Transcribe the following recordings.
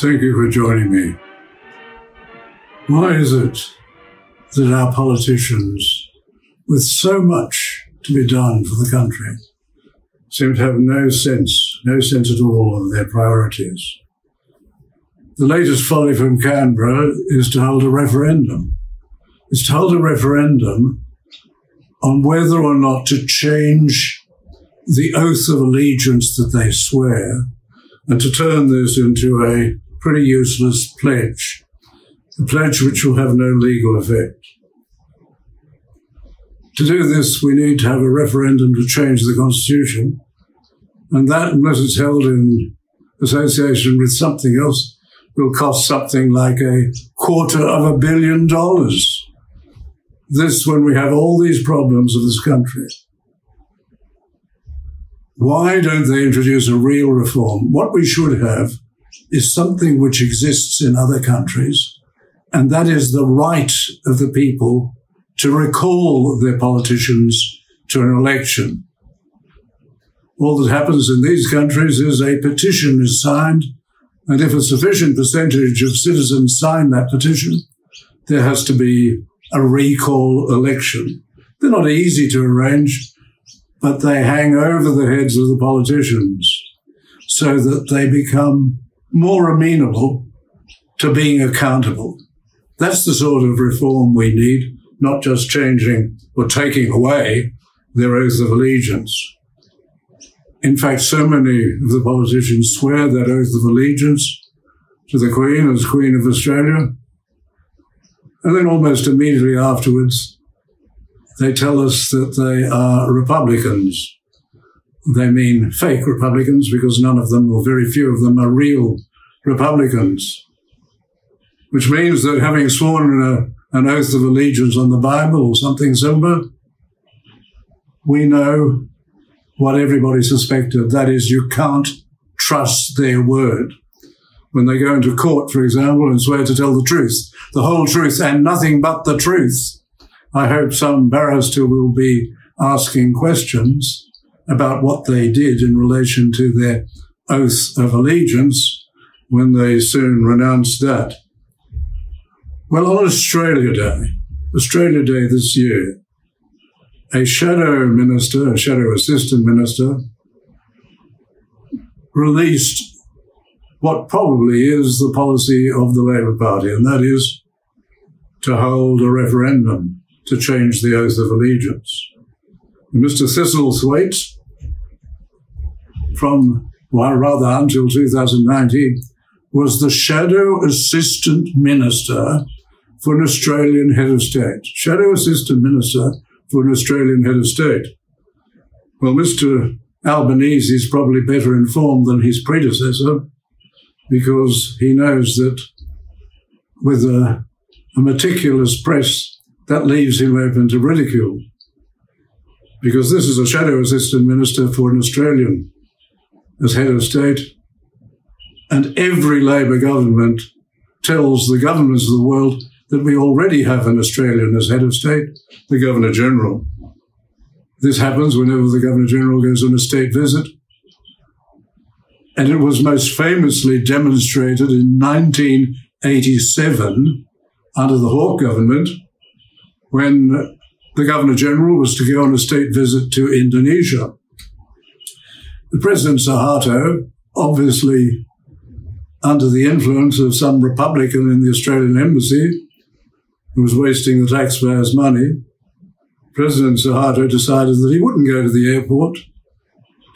Thank you for joining me. Why is it that our politicians, with so much to be done for the country, seem to have no sense, no sense at all of their priorities? The latest folly from Canberra is to hold a referendum. It's to hold a referendum on whether or not to change the oath of allegiance that they swear and to turn this into a pretty useless pledge, a pledge which will have no legal effect. To do this, we need to have a referendum to change the Constitution, and that, unless it's held in association with something else, will cost something like a quarter of a billion dollars. This when we have all these problems of this country. Why don't they introduce a real reform? What we should have is something which exists in other countries, and that is the right of the people to recall their politicians to an election. All that happens in these countries is a petition is signed, and if a sufficient percentage of citizens sign that petition, there has to be a recall election. They're not easy to arrange, but they hang over the heads of the politicians so that they become more amenable to being accountable. That's the sort of reform we need, not just changing or taking away their oath of allegiance. In fact, so many of the politicians swear that oath of allegiance to the Queen as Queen of Australia. And then almost immediately afterwards, they tell us that they are Republicans. They mean fake Republicans because none of them, or very few of them, are real Republicans. Which means that having sworn a, an oath of allegiance on the Bible or something similar, we know what everybody suspected. That is, you can't trust their word. When they go into court, for example, and swear to tell the truth, the whole truth and nothing but the truth, I hope some barrister will be asking questions about what they did in relation to their oath of allegiance when they soon renounced that. Well, on Australia Day, Australia Day this year, a shadow minister, a shadow assistant minister, released what probably is the policy of the Labor Party, and that is to hold a referendum to change the oath of allegiance. Mr. Thistlethwaite, from, well, rather until 2019, was the shadow assistant minister for an Australian head of state. Shadow assistant minister for an Australian head of state. Well, Mr. Albanese is probably better informed than his predecessor because he knows that with a, a meticulous press that leaves him open to ridicule. Because this is a shadow assistant minister for an Australian as head of state. And every Labor government tells the governments of the world that we already have an Australian as head of state, the Governor General. This happens whenever the Governor General goes on a state visit. And it was most famously demonstrated in 1987 under the Hawke government when the Governor General was to go on a state visit to Indonesia. President Suharto, obviously under the influence of some Republican in the Australian Embassy who was wasting the taxpayers' money, President Suharto decided that he wouldn't go to the airport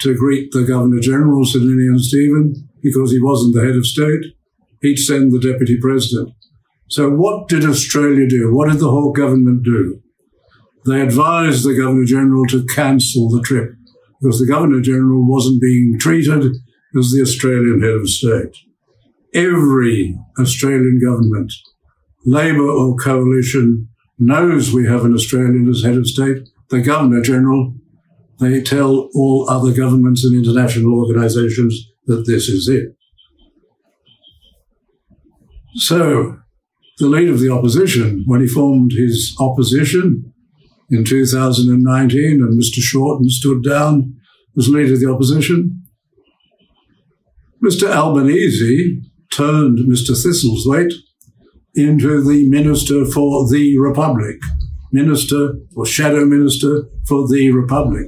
to greet the Governor General, Sir Ninian Stephen, because he wasn't the head of state. He'd send the Deputy President. So, what did Australia do? What did the whole government do? They advised the Governor General to cancel the trip because the Governor General wasn't being treated as the Australian head of state. Every Australian government, Labor or coalition, knows we have an Australian as head of state. The Governor General, they tell all other governments and international organizations that this is it. So, the leader of the opposition, when he formed his opposition in 2019, and Mr. Shorten stood down as leader of the opposition, Mr. Albanese turned Mr. Thistlethwaite into the Minister for the Republic, Minister or Shadow Minister for the Republic.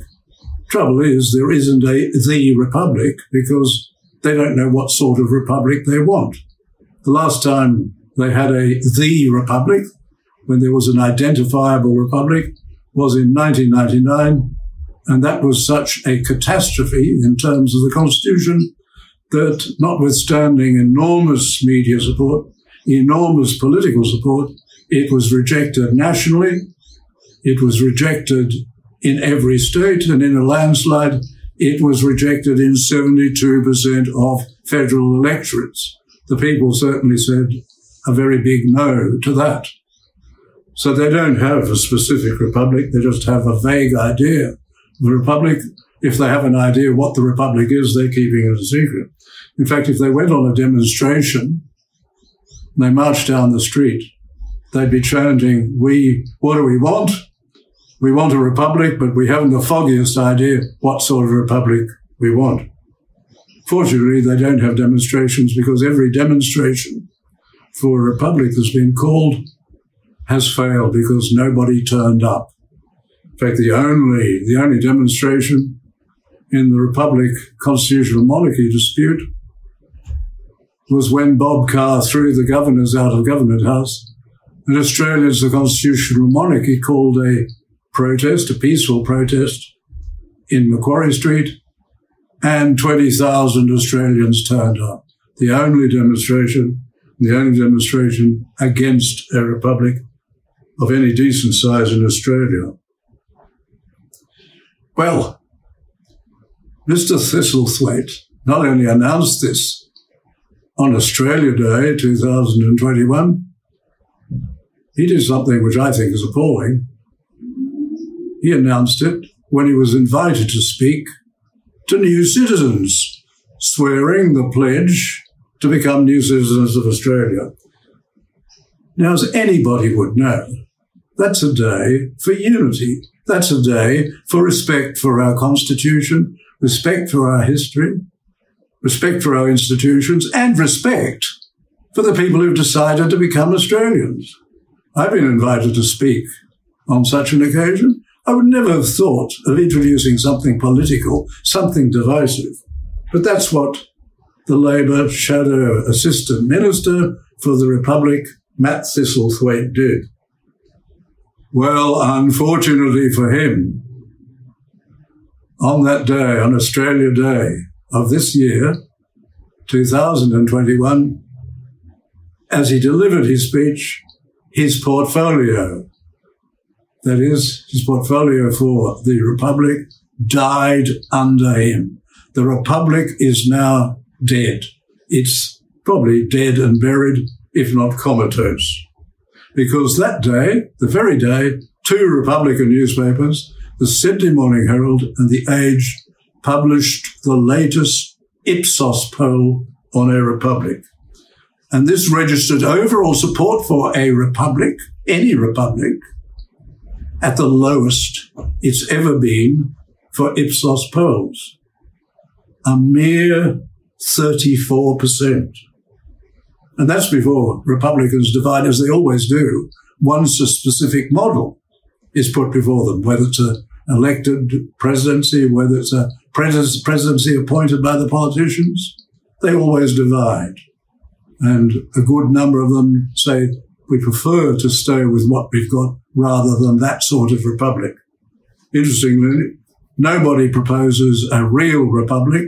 Trouble is, there isn't a the Republic because they don't know what sort of republic they want. The last time they had a the Republic, when there was an identifiable republic, was in 1999, and that was such a catastrophe in terms of the Constitution that, notwithstanding enormous media support, enormous political support, it was rejected nationally. It was rejected in every state, and in a landslide, it was rejected in 72% of federal electorates. The people certainly said a very big no to that. So they don't have a specific republic, they just have a vague idea. The republic, if they have an idea what the republic is, they're keeping it a secret. In fact, if they went on a demonstration, they marched down the street, they'd be chanting, we, what do we want? We want a republic, but we haven't the foggiest idea what sort of republic we want. Fortunately, they don't have demonstrations because every demonstration for a republic that's been called has failed because nobody turned up. In fact, the only, the only demonstration in the Republic constitutional monarchy dispute was when Bob Carr threw the governors out of Government House and Australians for Constitutional Monarchy called a protest, a peaceful protest in Macquarie Street, and 20,000 Australians turned up. The only demonstration, the only demonstration against a republic of any decent size in Australia. Well, Mr. Thistlethwaite not only announced this on Australia Day 2021, he did something which I think is appalling. He announced it when he was invited to speak to new citizens, swearing the pledge to become new citizens of Australia. Now, as anybody would know, that's a day for unity. That's a day for respect for our constitution, respect for our history, respect for our institutions, and respect for the people who've decided to become Australians. I've been invited to speak on such an occasion. I would never have thought of introducing something political, something divisive. But that's what the Labor Shadow Assistant Minister for the Republic, Matt Thistlethwaite, did. Well, unfortunately for him, on that day, on Australia Day of this year, 2021, as he delivered his speech, his portfolio that is, his portfolio for the Republic died under him. The Republic is now dead. It's probably dead and buried, if not comatose. Because that day, the very day, two Republican newspapers, the Sydney Morning Herald and the Age, published the latest Ipsos poll on a republic. And this registered overall support for a republic, any republic, at the lowest it's ever been for Ipsos polls. A mere 34%. And that's before Republicans divide, as they always do, once a specific model is put before them, whether it's an elected presidency, whether it's a presidency appointed by the politicians, they always divide. And a good number of them say we prefer to stay with what we've got rather than that sort of republic. Interestingly, nobody proposes a real republic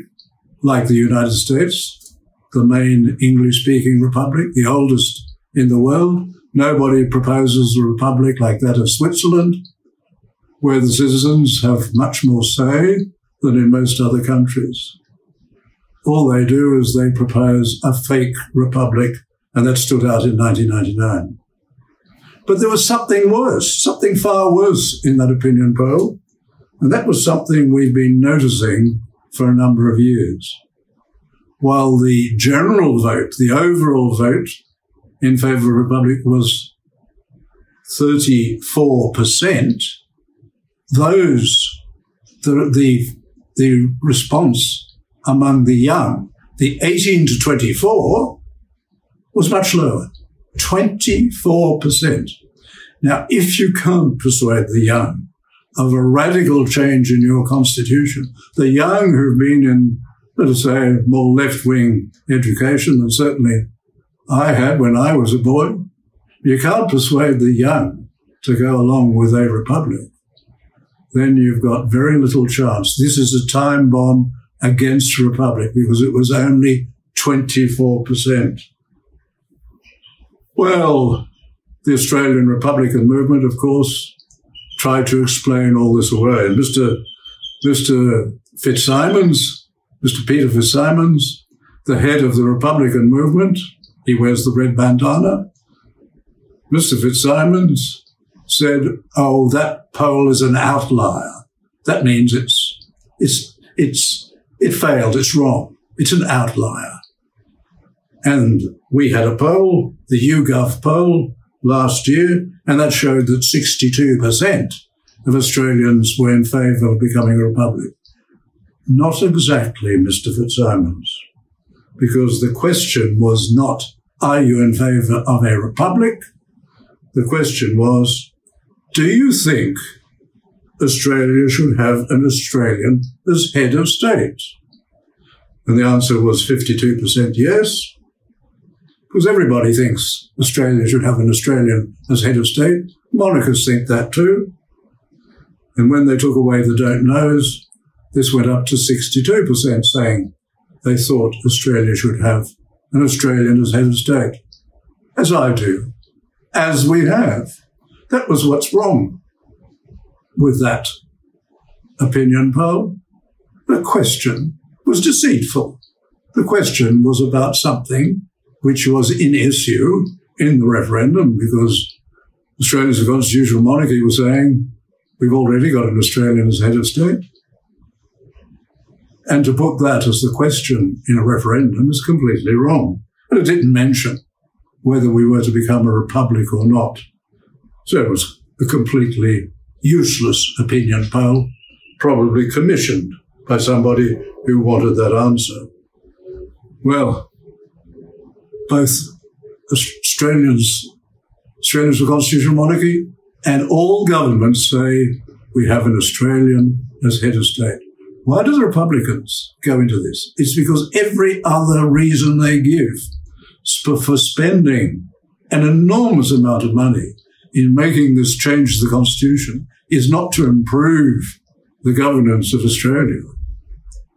like the United States, the main English speaking republic, the oldest in the world. Nobody proposes a republic like that of Switzerland, where the citizens have much more say than in most other countries. All they do is they propose a fake republic and that stood out in 1999. But there was something worse, something far worse in that opinion poll. And that was something we've been noticing for a number of years. While the general vote, the overall vote in favor of the Republic was 34%, those, the, the, the response among the young, the 18 to 24, was much lower 24%. Now, if you can't persuade the young of a radical change in your constitution, the young who've been in, let us say, more left wing education than certainly I had when I was a boy, you can't persuade the young to go along with a republic. Then you've got very little chance. This is a time bomb against republic because it was only 24%. Well, the Australian Republican movement, of course, tried to explain all this away. Mr. Mr. Fitzsimons, Mr. Peter Fitzsimons, the head of the Republican movement, he wears the red bandana. Mr. Fitzsimons said, "Oh, that poll is an outlier. That means it's it's it's it failed. It's wrong. It's an outlier." And we had a poll, the YouGov poll last year, and that showed that 62% of Australians were in favour of becoming a republic. Not exactly, Mr. Fitzsimons, because the question was not, are you in favour of a republic? The question was, do you think Australia should have an Australian as head of state? And the answer was 52% yes, because everybody thinks Australia should have an Australian as head of state. Monarchists think that too. And when they took away the don't knows, this went up to 62% saying they thought Australia should have an Australian as head of state. As I do. As we have. That was what's wrong with that opinion poll. The question was deceitful. The question was about something which was in issue in the referendum because Australia's constitutional monarchy was saying we've already got an Australian as head of state. And to put that as the question in a referendum is completely wrong. And it didn't mention whether we were to become a republic or not. So it was a completely useless opinion poll, probably commissioned by somebody who wanted that answer. Well, both Australians, Australians with constitutional monarchy, and all governments say we have an Australian as head of state. Why do the Republicans go into this? It's because every other reason they give for spending an enormous amount of money in making this change to the Constitution is not to improve the governance of Australia.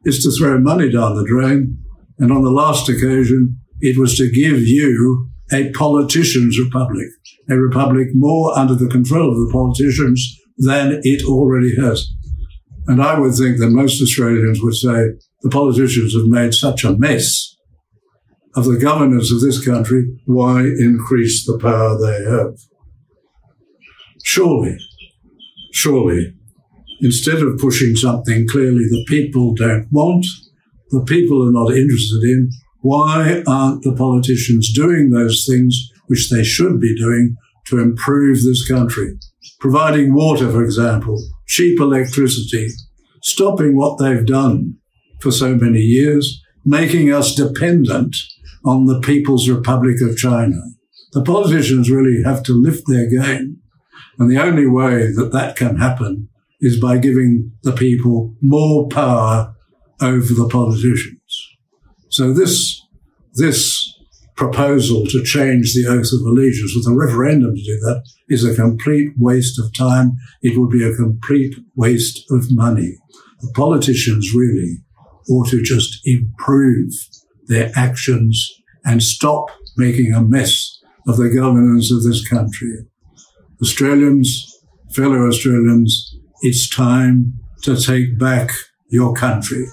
It's to throw money down the drain. And on the last occasion, it was to give you a politician's republic, a republic more under the control of the politicians than it already has. And I would think that most Australians would say the politicians have made such a mess of the governance of this country, why increase the power they have? Surely, surely, instead of pushing something clearly the people don't want, the people are not interested in, why aren't the politicians doing those things which they should be doing to improve this country? Providing water, for example, cheap electricity, stopping what they've done for so many years, making us dependent on the People's Republic of China. The politicians really have to lift their game. And the only way that that can happen is by giving the people more power over the politicians. So this, this proposal to change the oath of allegiance with a referendum to do that is a complete waste of time. It would be a complete waste of money. The politicians really ought to just improve their actions and stop making a mess of the governance of this country. Australians, fellow Australians, it's time to take back your country.